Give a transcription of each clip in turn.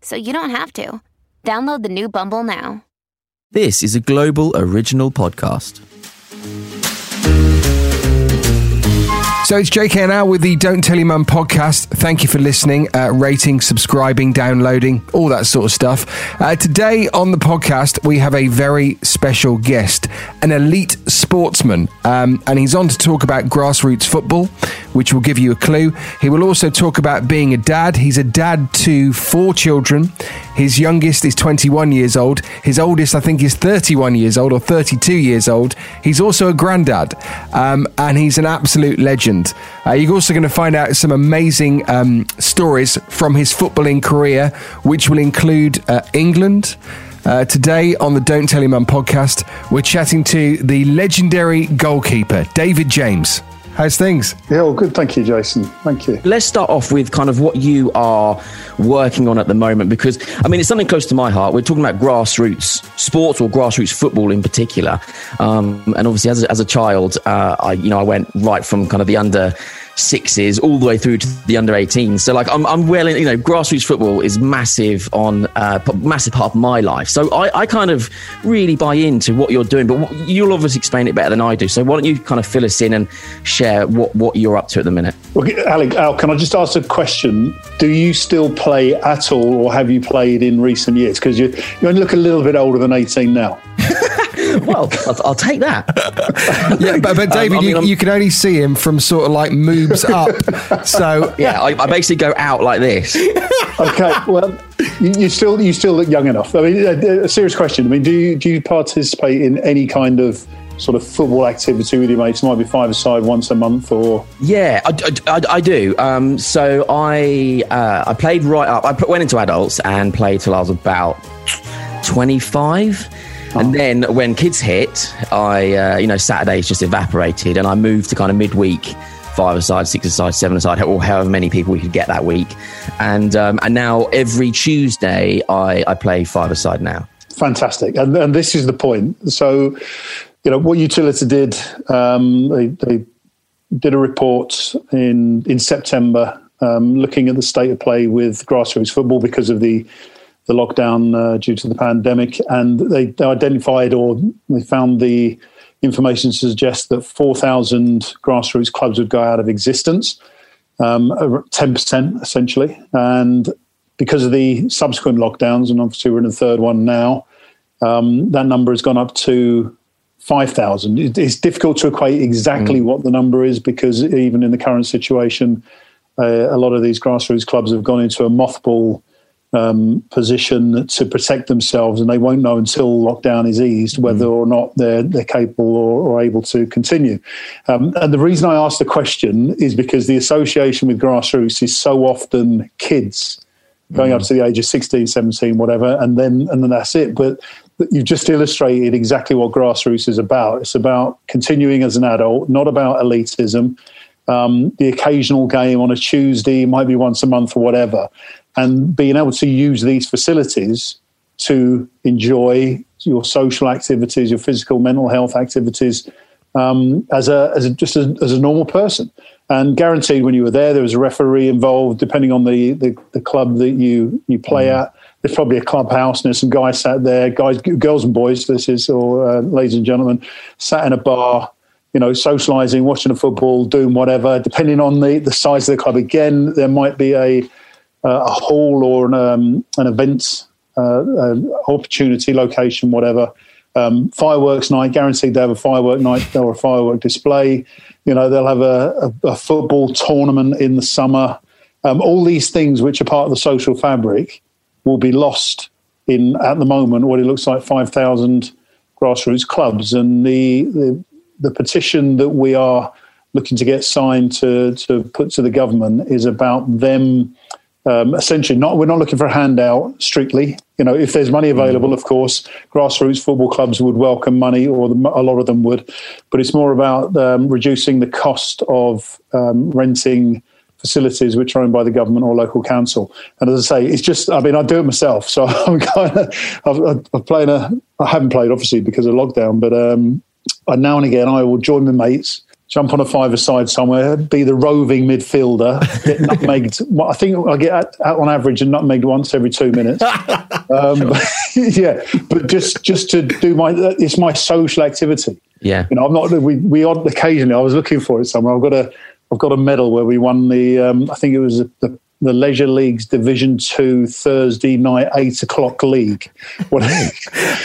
so you don't have to. Download the new Bumble now. This is a global original podcast. So it's JK now with the Don't Tell Your Mum podcast. Thank you for listening, uh, rating, subscribing, downloading, all that sort of stuff. Uh, today on the podcast, we have a very special guest, an elite sportsman, um, and he's on to talk about grassroots football, which will give you a clue. He will also talk about being a dad. He's a dad to four children. His youngest is 21 years old. His oldest, I think, is 31 years old or 32 years old. He's also a granddad, um, and he's an absolute legend. Uh, you're also going to find out some amazing um, stories from his footballing career, which will include uh, England. Uh, today on the Don't Tell Your Mum podcast, we're chatting to the legendary goalkeeper, David James. How's things? Yeah, all good. Thank you, Jason. Thank you. Let's start off with kind of what you are working on at the moment, because I mean, it's something close to my heart. We're talking about grassroots sports or grassroots football in particular. Um, and obviously, as a, as a child, uh, I you know I went right from kind of the under sixes all the way through to the under 18s. So like I'm, I'm well in, you know, grassroots football is massive on, uh, massive part of my life. So I, I kind of really buy into what you're doing, but you'll obviously explain it better than I do. So why don't you kind of fill us in and share what, what you're up to at the minute? Okay, Alec, Al, can I just ask a question? Do you still play at all or have you played in recent years? Because you, you only look a little bit older than 18 now. well, I'll, I'll, take that. yeah, but, but David, um, I mean, you, you, can only see him from sort of like moves up. So yeah, I, I basically go out like this. okay, well, you, you, still you still look young enough. I mean, a, a, serious question. I mean, do you do you participate in any kind of sort of football activity with your mates? It might be five aside once a month, or yeah, I, I, I do. Um, so I uh, I played right up. I went into adults and played till I was about twenty five. And then when kids hit, I, uh, you know, Saturdays just evaporated and I moved to kind of midweek, five aside, six aside, seven aside, or however many people we could get that week. And, um, and now every Tuesday I, I play five aside now. Fantastic. And, and this is the point. So, you know, what Utilita did, um, they, they did a report in, in September um, looking at the state of play with grassroots football because of the the lockdown uh, due to the pandemic, and they, they identified or they found the information to suggest that 4,000 grassroots clubs would go out of existence, um, 10% essentially. And because of the subsequent lockdowns, and obviously we're in the third one now, um, that number has gone up to 5,000. It's difficult to equate exactly mm. what the number is because even in the current situation, uh, a lot of these grassroots clubs have gone into a mothball um, position to protect themselves, and they won't know until lockdown is eased whether mm. or not they're they're capable or, or able to continue. Um, and the reason I ask the question is because the association with grassroots is so often kids going mm. up to the age of 16, 17, whatever, and then and then that's it. But you've just illustrated exactly what grassroots is about. It's about continuing as an adult, not about elitism. Um, the occasional game on a Tuesday, might be once a month or whatever and being able to use these facilities to enjoy your social activities, your physical, mental health activities um, as a as a, just a, as a normal person. And guaranteed, when you were there, there was a referee involved. Depending on the the, the club that you you play mm. at, there's probably a clubhouse and there's some guys sat there, guys, girls and boys. This is or uh, ladies and gentlemen, sat in a bar you know, socializing, watching the football, doing whatever. Depending on the, the size of the club, again, there might be a a hall or an, um, an event uh, opportunity, location, whatever, Um, fireworks night, guaranteed they have a firework night or a firework display. You know, they'll have a, a, a football tournament in the summer. Um, all these things, which are part of the social fabric, will be lost in at the moment what it looks like 5,000 grassroots clubs. And the, the, the petition that we are looking to get signed to to put to the government is about them um, essentially not we're not looking for a handout strictly. You know if there's money available of course grassroots football clubs would welcome money or the, a lot of them would but it's more about um, reducing the cost of um, renting facilities which are owned by the government or local council. And as i say it's just i mean i do it myself so i'm kind of i've, I've played a i haven't played obviously because of lockdown but um now and again i will join my mates jump on a five side somewhere, be the roving midfielder, get nutmegged. I think I get out, on average and nutmegged once every two minutes. Um, yeah, but just just to do my it's my social activity. Yeah, you know, I'm not. We we occasionally. I was looking for it somewhere. I've got a I've got a medal where we won the. Um, I think it was the the Leisure League's Division Two Thursday night eight o'clock league. What,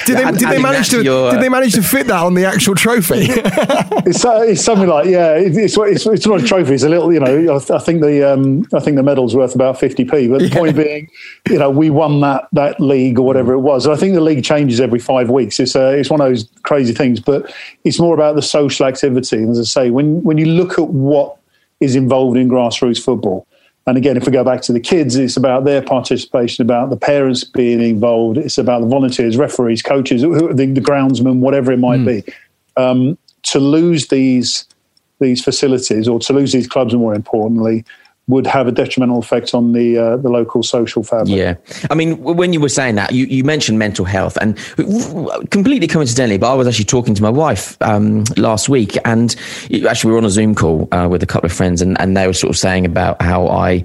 did they, did they manage to your, did they manage to fit that on the actual trophy? it's, uh, it's something like yeah, it's, it's, it's not a trophy. It's a little you know. I, I think the um, I think the medal's worth about fifty p. But the yeah. point being, you know, we won that that league or whatever it was. And I think the league changes every five weeks. It's uh, it's one of those crazy things. But it's more about the social activity. And as I say, when when you look at what is involved in grassroots football and again, if we go back to the kids, it's about their participation, about the parents being involved. It's about the volunteers, referees, coaches, the, the groundsmen, whatever it might mm. be. Um, to lose these these facilities, or to lose these clubs, more importantly, would have a detrimental effect on the uh, the local social fabric. Yeah, I mean, when you were saying that, you, you mentioned mental health, and completely coincidentally, but I was actually talking to my wife um, last week, and actually we were on a Zoom call uh, with a couple of friends, and, and they were sort of saying about how I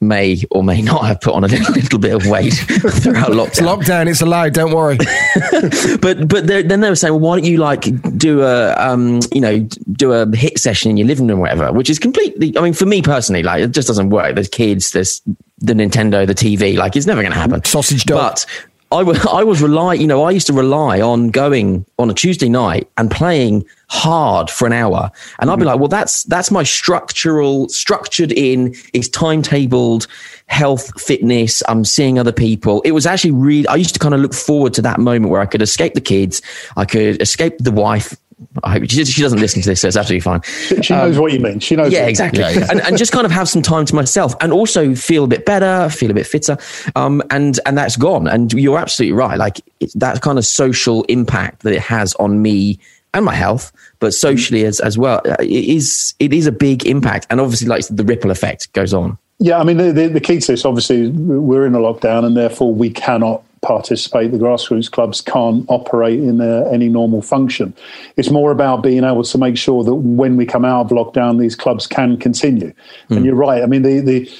may or may not have put on a little, little bit of weight throughout lockdown. It's lockdown, it's allowed. Don't worry. but but then they were saying, well, why don't you like do a um you know do a HIIT session in your living room, or whatever? Which is completely. I mean, for me personally, like it just doesn't work. There's kids, there's the Nintendo, the TV. Like it's never going to happen. Sausage dog. But I was, I was rely, you know, I used to rely on going on a Tuesday night and playing hard for an hour. And I'd be mm. like, well, that's, that's my structural, structured in, it's timetabled health, fitness. I'm seeing other people. It was actually really, I used to kind of look forward to that moment where I could escape the kids. I could escape the wife I hope she, she, doesn't listen to this, so it's absolutely fine. She, she knows um, what you mean. She knows. Yeah, exactly. Yeah, yeah. and, and, just kind of have some time to myself, and also feel a bit better, feel a bit fitter. Um, and and that's gone. And you're absolutely right. Like that kind of social impact that it has on me and my health, but socially as as well, uh, it is it is a big impact. And obviously, like the ripple effect goes on. Yeah, I mean the, the, the key to this, obviously, we're in a lockdown, and therefore we cannot participate. The grassroots clubs can't operate in a, any normal function. It's more about being able to make sure that when we come out of lockdown, these clubs can continue. Mm. And hmm. you're right. I mean, the, the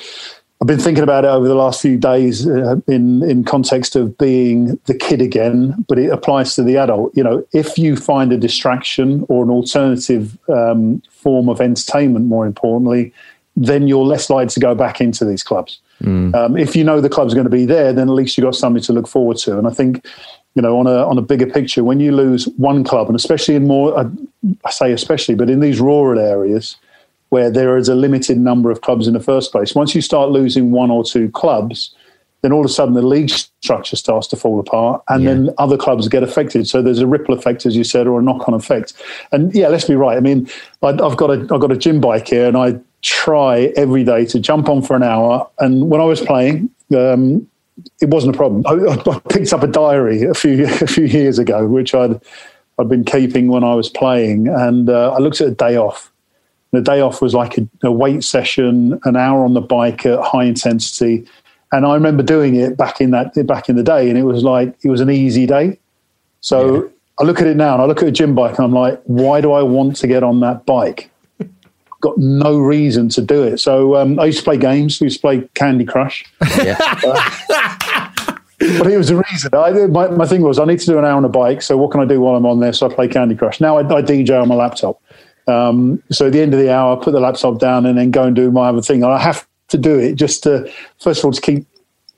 I've been thinking about it over the last few days uh, in in context of being the kid again, but it applies to the adult. You know, if you find a distraction or an alternative um, form of entertainment, more importantly, then you're less likely to go back into these clubs. Mm. Um, if you know the club's going to be there, then at least you've got something to look forward to. And I think, you know, on a on a bigger picture, when you lose one club, and especially in more, uh, I say especially, but in these rural areas where there is a limited number of clubs in the first place, once you start losing one or two clubs, then all of a sudden the league structure starts to fall apart and yeah. then other clubs get affected. So there's a ripple effect, as you said, or a knock on effect. And yeah, let's be right. I mean, I've got a, I've got a gym bike here and I try every day to jump on for an hour. And when I was playing, um, it wasn't a problem. I, I, picked up a diary a few a few years ago, which I'd I'd been keeping when I was playing, and uh, I looked at a day off. The day off was like a, a weight session, an hour on the bike at high intensity, and I remember doing it back in that back in the day, and it was like it was an easy day. So yeah. I look at it now, and I look at a gym bike, and I'm like, why do I want to get on that bike? Got no reason to do it. So um, I used to play games. I used to play Candy Crush. Yeah. uh, but it was a reason. I, my, my thing was I need to do an hour on a bike. So what can I do while I'm on there? So I play Candy Crush. Now I, I DJ on my laptop. Um, so at the end of the hour, I put the laptop down and then go and do my other thing. And I have to do it just to, first of all, to keep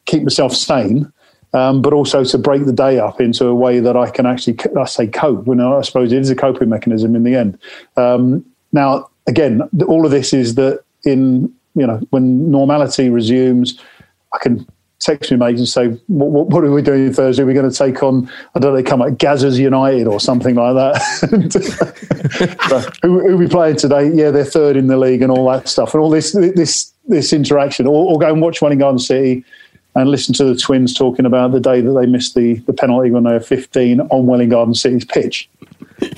keep myself sane. um, but also to break the day up into a way that I can actually, I say cope. When I suppose it is a coping mechanism in the end. Um, now, again, all of this is that in you know when normality resumes, I can text me mates and say, what, what, are we doing Thursday? We're going to take on, I don't know, they come at Gazzers United or something like that. who, we playing today? Yeah, they're third in the league and all that stuff. And all this, this, this interaction, or, or go and watch Welwyn Garden City and listen to the Twins talking about the day that they missed the, the penalty when they were 15 on Welwyn Garden City's pitch.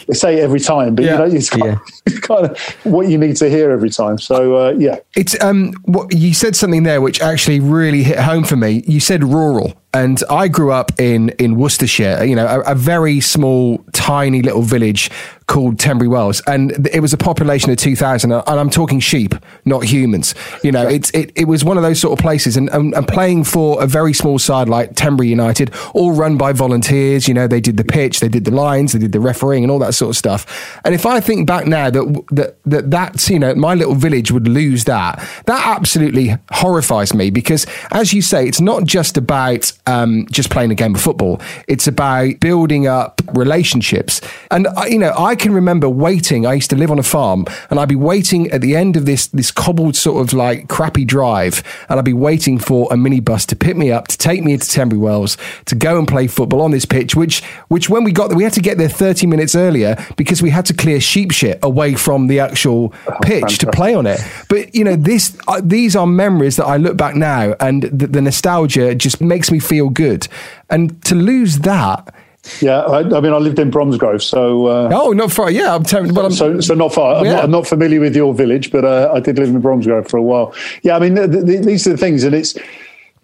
They say it every time, but yeah. you know, it's kind, yeah. of, kind, of what you need to hear every time. So uh, yeah, it's um, what you said something there which actually really hit home for me. You said rural, and I grew up in in Worcestershire, you know, a, a, very small, tiny little village called Tenbury Wells, and it was a population of two thousand, and I'm talking sheep, not humans. You know, it's it, it was one of those sort of places, and, and, and playing for a very small side like Tenbury United, all run by volunteers. You know, they did the pitch, they did the lines, they did the refereeing, and all that sort of stuff. And if I think back now that that that that's you know my little village would lose that, that absolutely horrifies me because, as you say, it's not just about um, just playing a game of football. It's about building up relationships. And, you know, I can remember waiting. I used to live on a farm and I'd be waiting at the end of this, this cobbled sort of like crappy drive. And I'd be waiting for a minibus to pick me up, to take me into Tenbury Wells, to go and play football on this pitch, which, which when we got there, we had to get there 30 minutes earlier because we had to clear sheep shit away from the actual oh, pitch fantastic. to play on it. But, you know, this, uh, these are memories that I look back now and the, the nostalgia just makes me feel feel good. And to lose that. Yeah, I, I mean, I lived in Bromsgrove, so. Uh, oh, not far. Yeah, I'm telling well, so, so not far. I'm, yeah. not, I'm, not, familiar with your village, but uh, I did live in Bromsgrove for a while. Yeah, I mean, the, the, these are the things, and it's,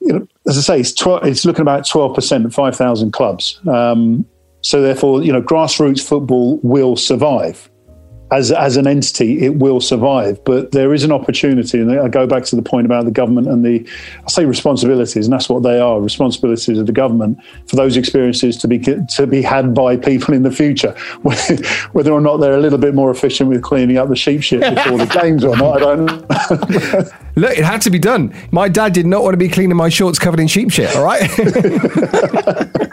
you know, as I say, it's, tw- it's looking about 12% of 5,000 clubs. Um, so therefore, you know, grassroots football will survive as as an entity, it will survive. But there is an opportunity, and I go back to the point about the government and the I say responsibilities, and that's what they are: responsibilities of the government for those experiences to be to be had by people in the future. Whether or not they're a little bit more efficient with cleaning up the sheep shit before the games or not, I don't. Look, it had to be done. My dad did not want to be cleaning my shorts covered in sheep shit. All right.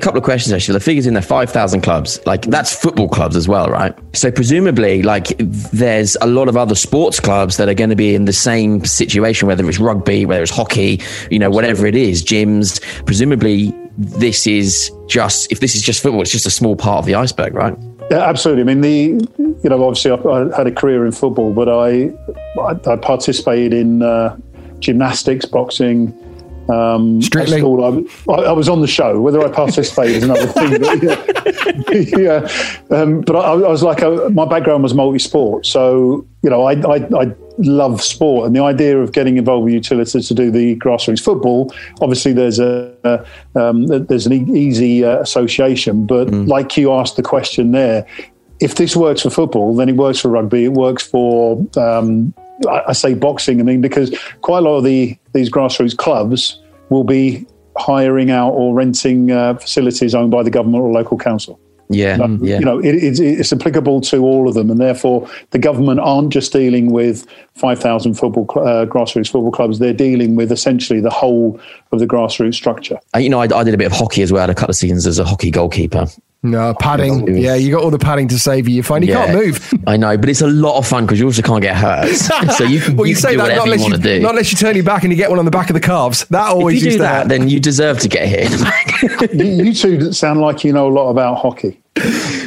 couple of questions actually. The figures in there, 5,000 clubs. Like that's football clubs as well, right? So presumably, like there's a lot of other sports clubs that are going to be in the same situation, whether it's rugby, whether it's hockey, you know, whatever it is, gyms. Presumably, this is just, if this is just football, it's just a small part of the iceberg, right? Yeah, absolutely. I mean, the you know, obviously, I, I had a career in football, but I I, I participated in uh, gymnastics, boxing, um, Strictly. School, I, I, was on the show. Whether I participated is another thing. But, yeah, yeah. Um, but I, I, was like, a, my background was multi-sport, so you know, I, I, I, love sport, and the idea of getting involved with Utilita to do the grassroots football. Obviously, there's a um, there's an e- easy uh, association, but mm. like you asked the question there, if this works for football, then it works for rugby. It works for um, I say boxing. I mean because quite a lot of the these grassroots clubs will be hiring out or renting uh, facilities owned by the government or local council. Yeah, but, yeah. You know, it, it's, it's, applicable to all of them, and therefore the government aren't just dealing with five thousand football uh, grassroots football clubs. They're dealing with essentially the whole of the grassroots structure. Uh, you know, I, I, did a bit of hockey as well. I had a couple of seasons as a hockey goalkeeper, no padding. Yeah, you got all the padding to save you. You find you yeah, can't move. I know, but it's a lot of fun because you also can't get hurt. So you can, well, you, you say can do that, whatever you want to do. Not unless you turn your back and you get one on the back of the calves. That always if you do that, then you deserve to get hit. you, you two sound like you know a lot about hockey.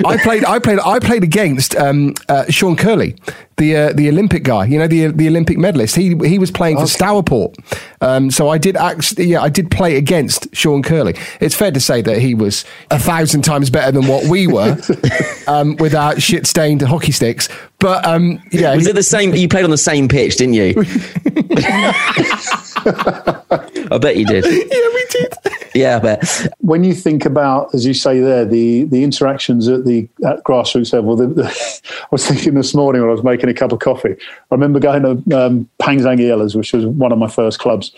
I played. I played. I played against um, uh, Sean Kerly, the uh, the Olympic guy. You know, the the Olympic medalist. He he was playing for okay. Stourport. Um, so I did actually. Yeah, I did play against Sean Kerly. It's fair to say that he was a thousand times better than what we were, um, with our shit stained hockey sticks. But um, yeah, was it the same? You played on the same pitch, didn't you? I bet you did. Yeah, we did. Yeah, I bet. When you think about, as you say there, the the interactions at the at grassroots level, the, the, I was thinking this morning when I was making a cup of coffee. I remember going to um, Pangs Anguillas, which was one of my first clubs,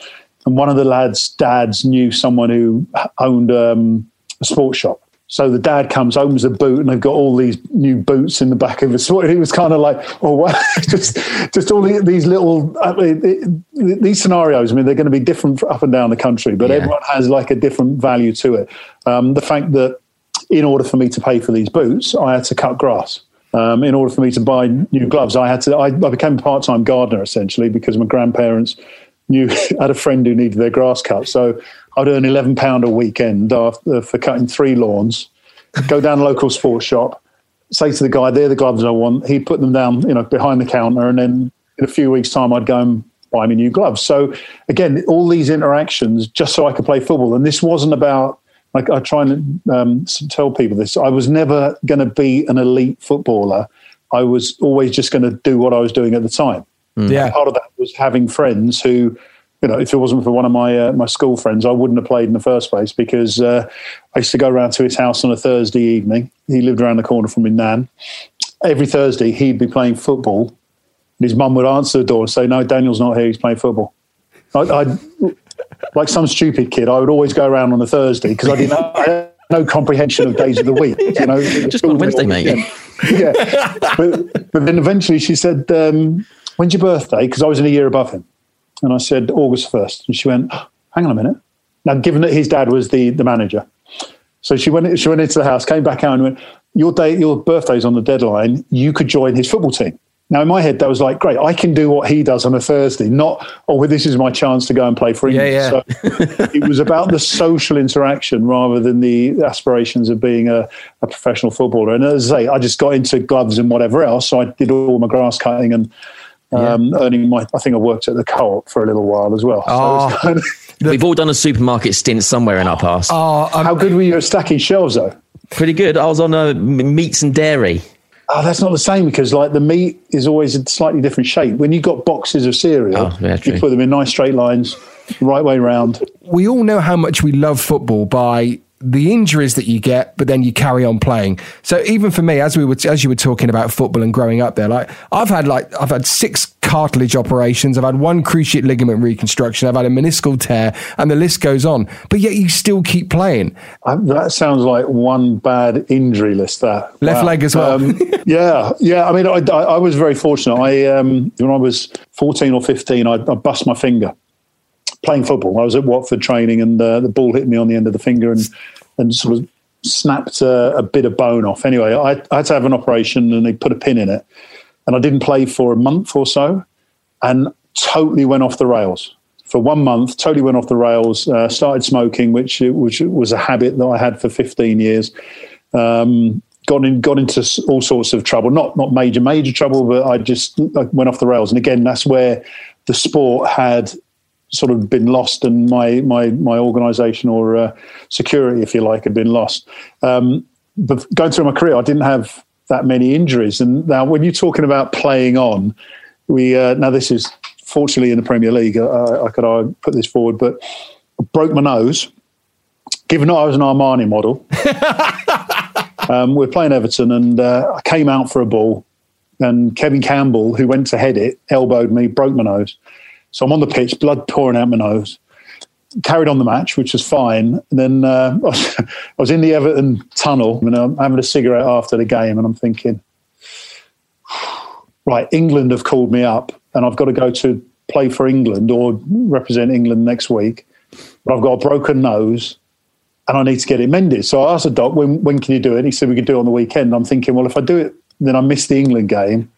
and one of the lads' dads knew someone who owned um, a sports shop. So the dad comes, opens the boot, and they've got all these new boots in the back of it. So it was kind of like, oh wow, just just all these little I mean, these scenarios. I mean, they're going to be different up and down the country, but yeah. everyone has like a different value to it. Um, the fact that in order for me to pay for these boots, I had to cut grass. Um, in order for me to buy new gloves, I had to. I, I became a part-time gardener essentially because my grandparents knew had a friend who needed their grass cut. So I'd earn eleven pound a weekend after, for cutting three lawns. Go down a local sports shop, say to the guy, "They're the gloves I want." He'd put them down, you know, behind the counter, and then in a few weeks' time, I'd go and buy me new gloves. So again, all these interactions just so I could play football, and this wasn't about like I try and um, tell people this. I was never going to be an elite footballer. I was always just going to do what I was doing at the time. Mm. Yeah, part of that was having friends who, you know, if it wasn't for one of my uh, my school friends, I wouldn't have played in the first place because uh, I used to go around to his house on a Thursday evening. He lived around the corner from me, Nan. Every Thursday, he'd be playing football. And his mum would answer the door and say, "No, Daniel's not here. He's playing football." I, I like some stupid kid, I would always go around on a Thursday because I didn't know, I had no comprehension of days of the week. You know, just on Wednesday, mate. yeah, but, but then eventually she said, um, "When's your birthday?" Because I was in a year above him, and I said August first, and she went, "Hang on a minute." Now, given that his dad was the the manager, so she went she went into the house, came back out, and went, "Your day, your birthday's on the deadline. You could join his football team." Now, in my head, that was like, great, I can do what he does on a Thursday, not, oh, well, this is my chance to go and play for England. Yeah, yeah. So it was about the social interaction rather than the aspirations of being a, a, professional footballer. And as I say, I just got into gloves and whatever else. So I did all my grass cutting and um, yeah. earning my, I think I worked at the co op for a little while as well. Oh. So kind of, We've all done a supermarket stint somewhere in our past. Oh, um, How good were you at stacking shelves, though? Pretty good. I was on uh, meats and dairy. Oh, that's not the same because like the meat is always a slightly different shape. When you've got boxes of cereal, oh, yeah, you put them in nice straight lines, right way round. We all know how much we love football by the injuries that you get, but then you carry on playing. So even for me, as we were, as you were talking about football and growing up there, like I've had like I've had six cartilage operations, I've had one cruciate ligament reconstruction, I've had a meniscal tear, and the list goes on. But yet you still keep playing. I, that sounds like one bad injury list. That left wow. leg as well. Um, yeah, yeah. I mean, I, I, I was very fortunate. I um, when I was fourteen or fifteen, I, I bust my finger playing football. I was at Watford training, and uh, the ball hit me on the end of the finger and and sort of snapped a, a bit of bone off. Anyway, I, I, had to have an operation, and they put a pin in it, and I didn't play for a month or so, and totally went off the rails. For one month, totally went off the rails. Uh, started smoking, which which was a habit that I had for 15 years. Um, got in, got into all sorts of trouble. Not not major major trouble, but I just I went off the rails. And again, that's where the sport had sort of been lost and my my my organisation or uh, security, if you like, had been lost. Um, but going through my career, I didn't have that many injuries. And now, when you're talking about playing on, we uh, now this is fortunately in the Premier League. Uh, I could put this forward, but I broke my nose. Given that I was an Armani model, um, we are playing Everton, and uh, I came out for a ball, and Kevin Campbell, who went to head it, elbowed me, broke my nose. So I'm on the pitch, blood pouring out my nose. Carried on the match, which was fine. And then uh, I was in the Everton tunnel and I'm having a cigarette after the game, and I'm thinking, right, England have called me up, and I've got to go to play for England or represent England next week. But I've got a broken nose and I need to get it mended. So I asked the doc, when, when can you do it? And he said, we could do it on the weekend. I'm thinking, well, if I do it, then I miss the England game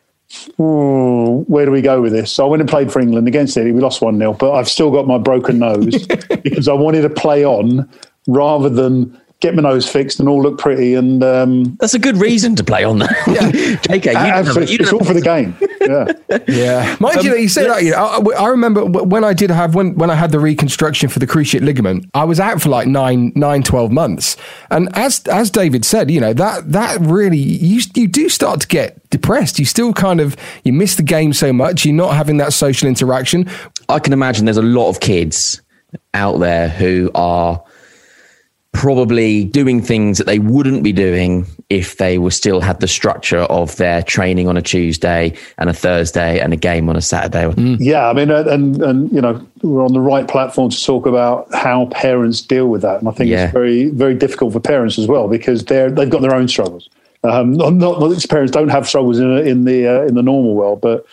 oh, where do we go with this? So I went and played for England against Italy. We lost 1 0, but I've still got my broken nose because I wanted to play on rather than get my nose fixed and all look pretty. And um, that's a good reason to play on that. Yeah. JK, you Absolutely. Have, it's all for the game. Yeah, yeah. Mind um, you, you say that. You know, I, I, remember when I did have when when I had the reconstruction for the cruciate ligament, I was out for like nine, nine, 12 months. And as as David said, you know that that really you you do start to get depressed. You still kind of you miss the game so much. You're not having that social interaction. I can imagine there's a lot of kids out there who are probably doing things that they wouldn't be doing if they were still had the structure of their training on a Tuesday and a Thursday and a game on a Saturday. Mm. Yeah, I mean, and and you know, we're on the right platform to talk about how parents deal with that, and I think yeah. it's very very difficult for parents as well because they're they've got their own struggles. Um, not, not that parents don't have struggles in in the uh, in the normal world, but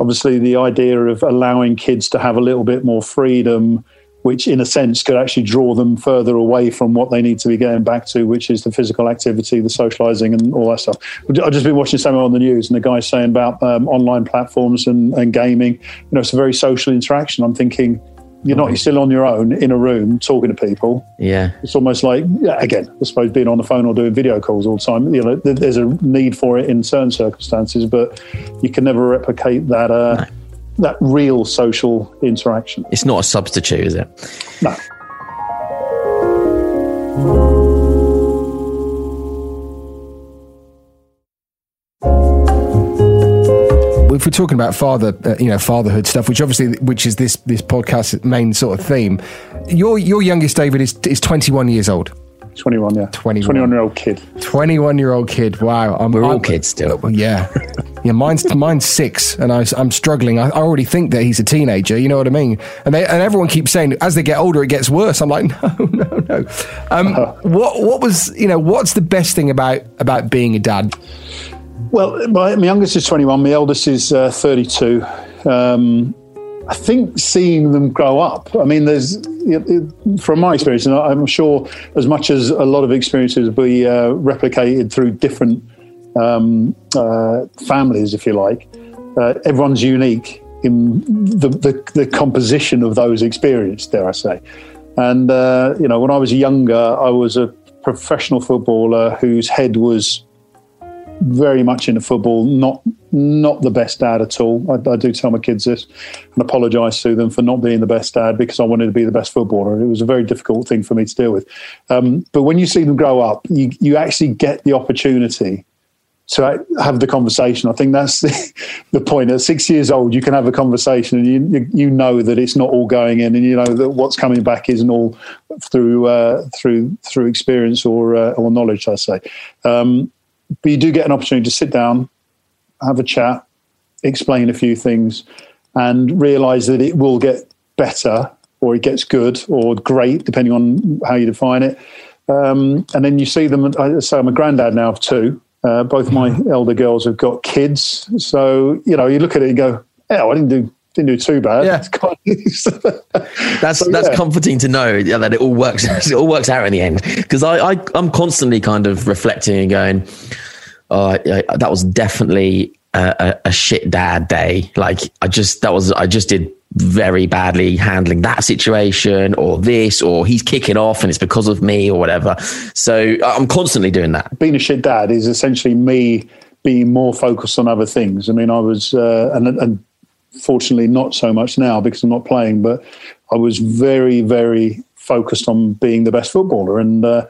obviously the idea of allowing kids to have a little bit more freedom which in a sense could actually draw them further away from what they need to be getting back to, which is the physical activity, the socializing, and all that stuff. I've just been watching something on the news, and the guy's saying about um, online platforms and, and gaming. You know, it's a very social interaction. I'm thinking, you're not. You're still on your own in a room talking to people. Yeah, it's almost like again, I suppose being on the phone or doing video calls all the time. You know, there's a need for it in certain circumstances, but you can never replicate that. Uh, no that real social interaction. It's not a substitute, is it? No. if we're talking about father, uh, you know, fatherhood stuff, which obviously, which is this this podcast's main sort of theme, your your youngest David is is 21 years old. 21, yeah. 21. 21 year old kid. 21 year old kid. Wow. I'm, We're I'm, all kids still. Yeah. Yeah, mine's mine's six, and I, am struggling. I, I, already think that he's a teenager. You know what I mean? And they, and everyone keeps saying as they get older, it gets worse. I'm like, no, no, no. Um, uh-huh. What what was you know what's the best thing about about being a dad? Well, my, my youngest is 21. My eldest is uh, 32. Um, I think seeing them grow up. I mean, there's from my experience, and I'm sure as much as a lot of experiences be uh, replicated through different um, uh, families, if you like. Uh, everyone's unique in the, the, the composition of those experiences. Dare I say? And uh, you know, when I was younger, I was a professional footballer whose head was very much into football, not not the best dad at all. I, I do tell my kids this and apologise to them for not being the best dad because I wanted to be the best footballer. It was a very difficult thing for me to deal with. Um, but when you see them grow up, you, you actually get the opportunity to have the conversation. I think that's the, the, point. At six years old, you can have a conversation, and you, you, know that it's not all going in, and you know that what's coming back isn't all through uh, through through experience or uh, or knowledge. I say, um, but you do get an opportunity to sit down, have a chat, explain a few things, and realize that it will get better or it gets good or great, depending on how you define it. Um, and then you see them. I say I'm a granddad now of two. Uh, both my elder girls have got kids, so you know you look at it and go, "Oh, I didn't do didn't do too bad." Yeah, that's so, that's yeah. comforting to know yeah, that it all works. it all works out in the end. Because I, I I'm constantly kind of reflecting and going, "Oh, I, I, that was definitely a, a, shit dad day." Like I just that was I just did very badly handling that situation or this or he's kicking off and it's because of me or whatever. So I'm constantly doing that. Being a shit dad is essentially me being more focused on other things. I mean, I was, uh, and, and fortunately not so much now because I'm not playing, but I was very, very focused on being the best footballer. And uh,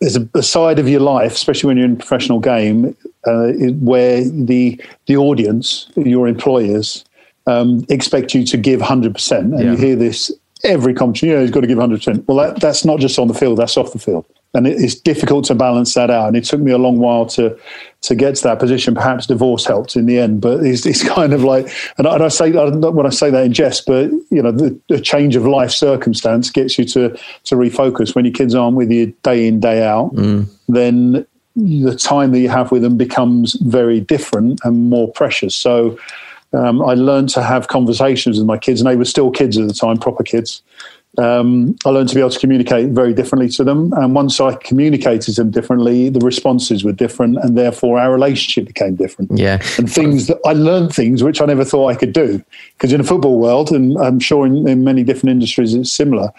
there's a, a, side of your life, especially when you're in a professional game, uh, where the the audience, your employers, um, expect you to give 100%. And yeah. you hear this every competition, you know, he's got to give 100%. Well, that, that's not just on the field, that's off the field. And it's difficult to balance that out. And it took me a long while to to get to that position. Perhaps divorce helped in the end, but it's, it's kind of like, and I, and I say when I say that in jest, but you know, the, the, change of life circumstance gets you to to refocus. When your kids aren't with you day in day out, mm. then the time that you have with them becomes very different and more precious. So um, I learned to have conversations with my kids, and they were still kids at the time, proper kids. Um, I learned to be able to communicate very differently to them. And once I communicated to them differently, the responses were different, and therefore our relationship became different. Yeah. And things that I learned things which I never thought I could do. Because in a football world, and I'm sure in, in many different industries it's similar,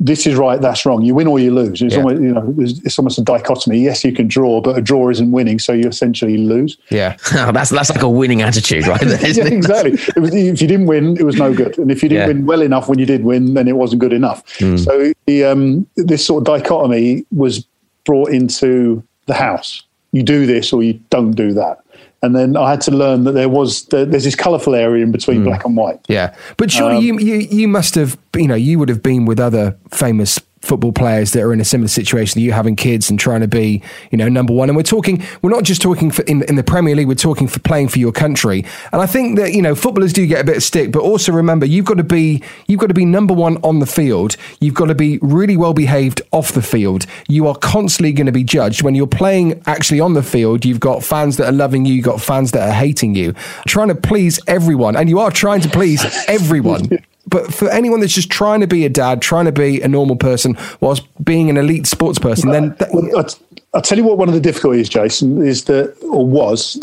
this is right, that's wrong. You win or you lose. It's, yeah. almost, you know, it's, almost a dichotomy. Yes, you can draw, but a draw isn't winning, so you essentially lose. Yeah, that's that's like a winning attitude, right? There, yeah, exactly. Was, if you didn't win, it was no good, and if you didn't yeah. win well enough when you did win, then it wasn't good enough. Mm. So the, um, this sort of dichotomy was brought into the house. You do this or you don't do that and then I had to learn that there was there's this colourful area in between mm. black and white. Yeah, but surely um, you, you you must have you know you would have been with other famous football players that are in a similar situation to you having kids and trying to be, you know, number one. And we're talking, we're not just talking for in, in the Premier League, we're talking for playing for your country. And I think that, you know, footballers do get a bit of stick, but also remember, you've got to be, you've got to be number one on the field. You've got to be really well behaved off the field. You are constantly going to be judged. When you're playing actually on the field, you've got fans that are loving you, you've got fans that are hating you, trying to please everyone. And you are trying to please everyone. but for anyone that's just trying to be a dad, trying to be a normal person, whilst being an elite sports person, then well, I'll tell you what. One of the difficulties, Jason, is that or was,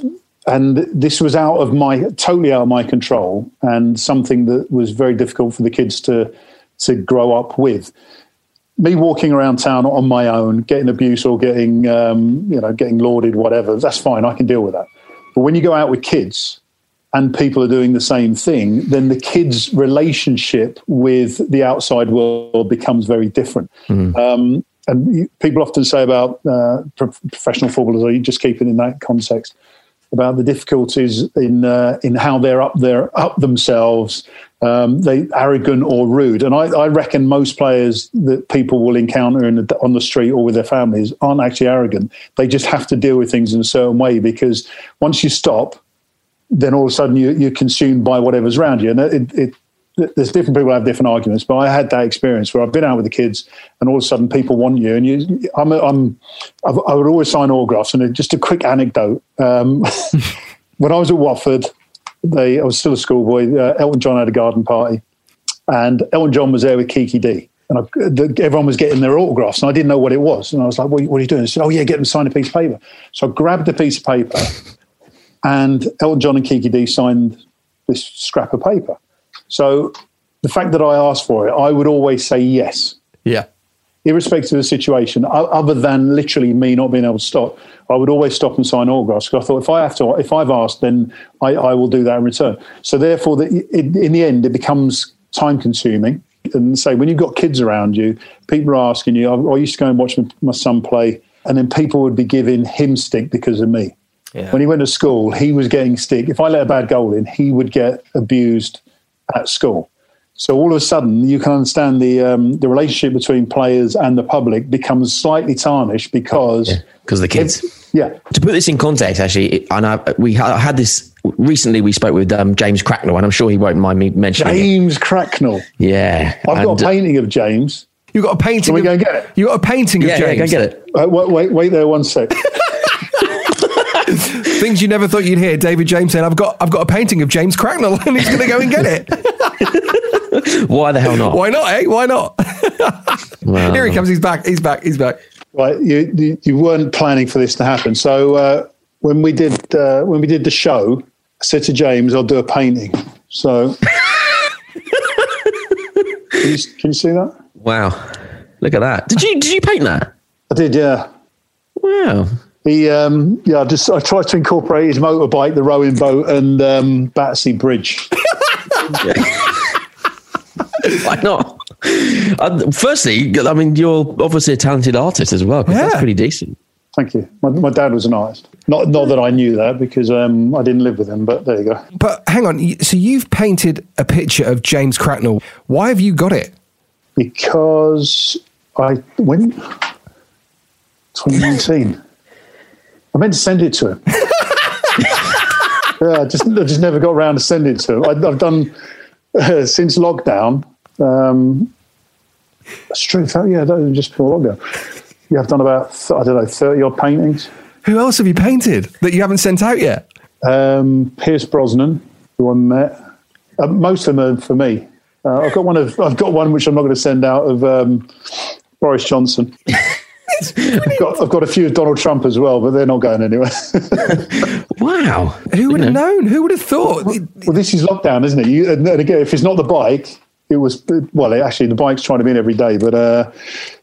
and this was out of my totally out of my control, and something that was very difficult for the kids to to grow up with. Me walking around town on my own, getting abuse or getting um, you know getting lauded, whatever. That's fine. I can deal with that. But when you go out with kids and people are doing the same thing, then the kids' relationship with the outside world becomes very different. Mm. Um, and people often say about uh, professional footballers, you just keep it in that context? About the difficulties in uh, in how they're up there up themselves, um, they arrogant or rude. And I, I, reckon most players that people will encounter the, on the street or with their families aren't actually arrogant. They just have to deal with things in a certain way because once you stop, then all of a sudden you, you're consumed by whatever's around you. And it, it, there's different people have different arguments, but I had that experience where I've been out with the kids, and all of a sudden people want you, and you. I'm, I'm i would always sign autographs. And just a quick anecdote: um, when I was at Watford, they I was still a schoolboy. Uh, Elton John had a garden party, and Elton John was there with Kiki Dee. And I, the, everyone was getting their autographs, and I didn't know what it was. And I was like, "What, what are you doing?" He said, "Oh yeah, get them to sign a piece of paper." So I grabbed a piece of paper and Elton John and Kiki Dee signed this scrap of paper. So the fact that I asked for it, I would always say yes. Yeah. Irrespective of the situation, other than literally me not being able to stop, I would always stop and sign autographs because I thought if I have to, if I've asked, then I, I will do that in return. So therefore, the, it, in the end, it becomes time consuming. And say when you've got kids around you, people are asking you. I, I used to go and watch my son play, and then people would be giving him stick because of me. Yeah. When he went to school, he was getting stick. If I let a bad goal in, he would get abused at school. So all of a sudden, you can understand the um, the relationship between players and the public becomes slightly tarnished because because yeah, the kids. yeah. To put this in context, actually, and I, we had this recently. We spoke with um, James Cracknell, and I'm sure he won't mind me mentioning James it. Cracknell. Yeah, I've and, got a painting of James. You've got a painting. Can we go and get it? You got a painting yeah, of James. Yeah, go get it. Uh, wait, wait, wait there one sec. Things you never thought you'd hear. David James saying, "I've got, I've got a painting of James Cracknell, and he's going to go and get it." Why the hell not? Why not? Eh? Why not? well, Here he comes. He's back. He's back. He's back. Right, you you, you weren't planning for this to happen. So uh, when we did uh, when we did the show, I said to James, "I'll do a painting." So. can, you, can you see that? Wow! Look at that. Did you did you paint that? I did. Yeah. Wow. He, um, yeah, I just I tried to incorporate his motorbike, the rowing boat, and um, Battersea Bridge. Why not? Uh, firstly, I mean, you're obviously a talented artist as well. Yeah. That's pretty decent. Thank you. My, my, dad was an artist. Not not that I knew that because um, I didn't live with him, but there you go. But hang on. So you've painted a picture of James Cracknell. Why have you got it? Because I when 2019. I meant to send it to him. yeah, I just, I just never got around to sending it to him. I, have done uh, since lockdown. Um, that's true. Yeah, just before lockdown. Yeah, I've done about I don't know thirty odd paintings. Who else have you painted that you haven't sent out yet? Um, Pierce Brosnan, who I met. Uh, most of them are for me. Uh, I've got one of I've got one which I'm not going to send out of um, Boris Johnson. I've, got, I've got a few of Donald Trump as well, but they're not going anywhere. wow. Who would have known? Who would have thought? Well, well this is lockdown, isn't it? You, and again, if it's not the bike, it was, well, actually, the bike's trying to be in every day, but uh,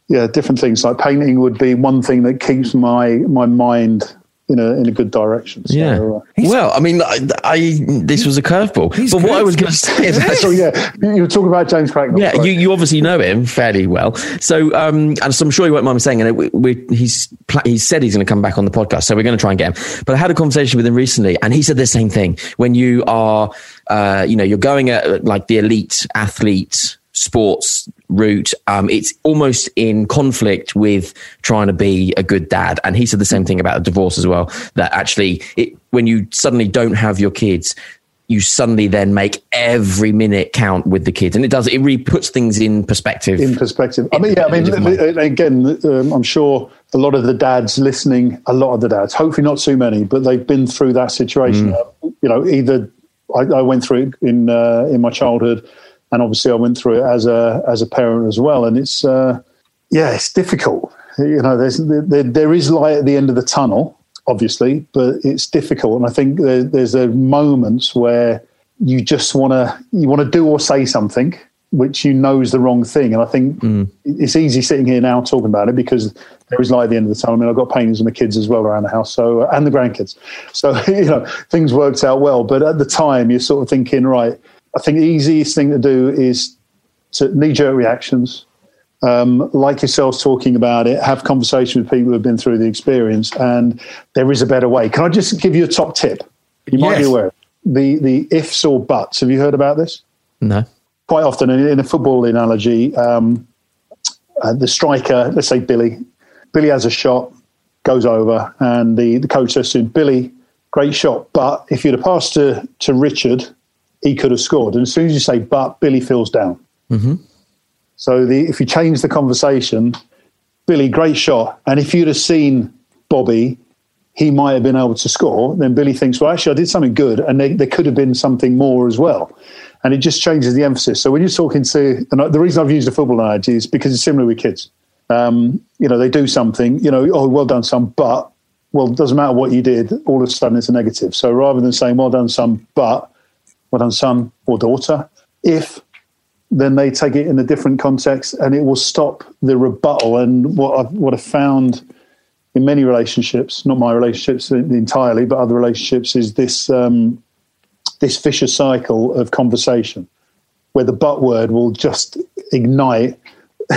yeah, different things like painting would be one thing that keeps my, my mind in a in a good direction. So, yeah. Uh, well, I mean, I, I this was a curveball. But what I was going to say is, so yeah, you were talking about James Cracknell. Yeah, you, you obviously know him fairly well. So, um, and so I'm sure you won't mind me saying, and we, we, he's he said he's going to come back on the podcast, so we're going to try and get him. But I had a conversation with him recently, and he said the same thing. When you are, uh, you know, you're going at like the elite athlete sports route, um, it's almost in conflict with trying to be a good dad. And he said the same thing about the divorce as well. That actually, it, when you suddenly don't have your kids, you suddenly then make every minute count with the kids, and it does. It really puts things in perspective. In perspective. I mean, yeah. I mean, again, um, I'm sure a lot of the dads listening, a lot of the dads, hopefully not too many, but they've been through that situation. Mm. You know, either I, I, went through it in uh, in my childhood, and obviously I went through it as a as a parent as well. And it's uh, yeah, it's difficult. You know, there's there, there is light at the end of the tunnel obviously, but it's difficult. And I think there, there's a moments where you just want to you want to do or say something which you know is the wrong thing. And I think mm. it's easy sitting here now talking about it because there is light at the end of the tunnel. I mean, I've got paintings of my kids as well around the house, so and the grandkids. So you know, things worked out well. But at the time, you're sort of thinking, right? I think the easiest thing to do is to knee jerk reactions um, like yourselves talking about it, have conversation with people who have been through the experience, and there is a better way. Can I just give you a top tip? You might yes. be aware the the ifs or buts. Have you heard about this? No. Quite often, in a football analogy, um, uh, the striker, let's say Billy, Billy has a shot, goes over, and the, the coach says to him, Billy, great shot, but if you'd have passed to, to Richard, he could have scored. And as soon as you say but, Billy feels down. Mm-hmm. So the, if you change the conversation, Billy, great shot. And if you'd have seen Bobby, he might have been able to score. Then Billy thinks, well, actually, I did something good, and there, there could have been something more as well. And it just changes the emphasis. So when you're talking to, and the reason I've used a football analogy is because it's similar with kids. Um, you know, they do something, you know, oh, well done, son, but, well, it doesn't matter what you did, all of a sudden it's a negative. So rather than saying, well done, son, but, well done, son or daughter, if then they take it in a different context and it will stop the rebuttal. And what I've, what I've found in many relationships, not my relationships entirely, but other relationships, is this, um, this vicious cycle of conversation where the but word will just ignite.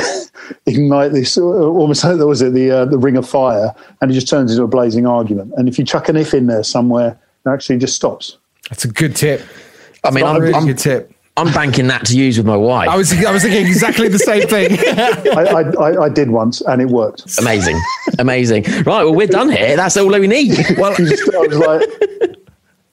ignite this almost like was it the uh, the ring of fire and it just turns into a blazing argument and if you chuck an if in there somewhere it actually just stops that's a good tip I mean, I'm, really I'm, good tip. I'm banking that to use with my wife. I was, I was thinking exactly the same thing. I, I, I, did once, and it worked. Amazing, amazing. Right, well, we're done here. That's all we need. Well, just, I was like,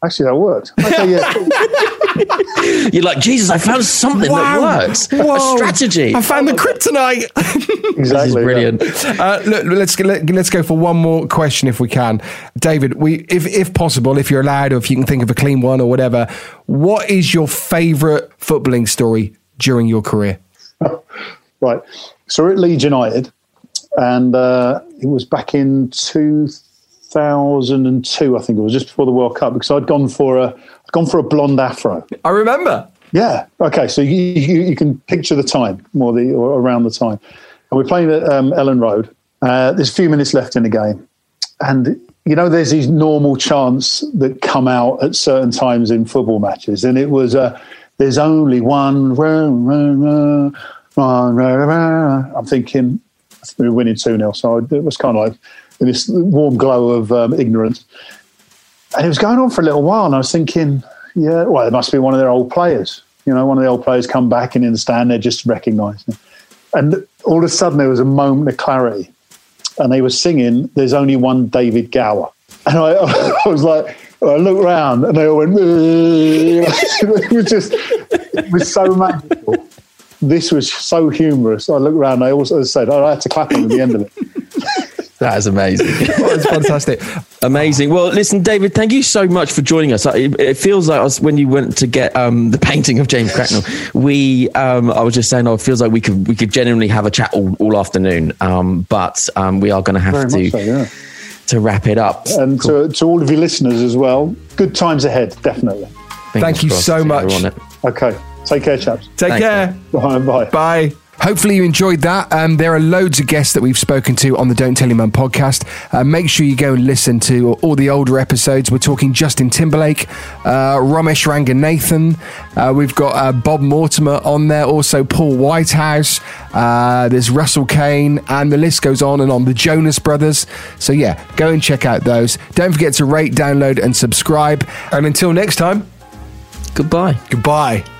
actually, that worked. Okay, yeah. You're like Jesus. I found something wow. that works. Whoa. A strategy. I found the kryptonite. exactly. brilliant. Yeah. Uh, look, let's go, let, us go for one more question if we can, David. We, if if possible, if you're allowed, or if you can think of a clean one or whatever. What is your favourite footballing story during your career? right. So we're at Leeds United, and uh, it was back in 2002, I think it was just before the World Cup, because I'd gone for a I'd gone for a blonde afro. I remember. Yeah. Okay. So you, you, you can picture the time, more the or around the time, and we're playing at um, Elland Road. Uh, there's a few minutes left in the game, and you know, there's these normal chants that come out at certain times in football matches, and it was uh, there's only one. I'm thinking we are winning two 0 so it was kind of like in this warm glow of um, ignorance, and it was going on for a little while, and I was thinking, yeah, well, it must be one of their old players. You know, one of the old players come back and in the stand, they're just recognising. And all of a sudden, there was a moment of clarity and they were singing "There's Only One David Gower," and I, I was like, I looked around and they all went. it was just, it was so magical. This was so humorous. I looked around. I also said I had to clap at the end of it. That is amazing. That's fantastic. amazing. Well, listen, David, thank you so much for joining us. It, it feels like us when you went to get um, the painting of James Cracknell. We, um, I was just saying, oh, it feels like we could we could genuinely have a chat all, all afternoon. Um, but um, we are going to have to. So, yeah. To wrap it up. And cool. to, to all of your listeners as well, good times ahead, definitely. Fingers Thank you so much. Okay. Take care, chaps. Take Thanks, care. Bye. Bye. Bye. Hopefully you enjoyed that. Um, there are loads of guests that we've spoken to on the Don't Tell Your Mum podcast. Uh, make sure you go and listen to all the older episodes. We're talking Justin Timberlake, uh, Romesh Ranganathan. Uh, we've got uh, Bob Mortimer on there, also Paul Whitehouse. Uh, there's Russell Kane, and the list goes on and on. The Jonas Brothers. So yeah, go and check out those. Don't forget to rate, download, and subscribe. And until next time, goodbye. Goodbye.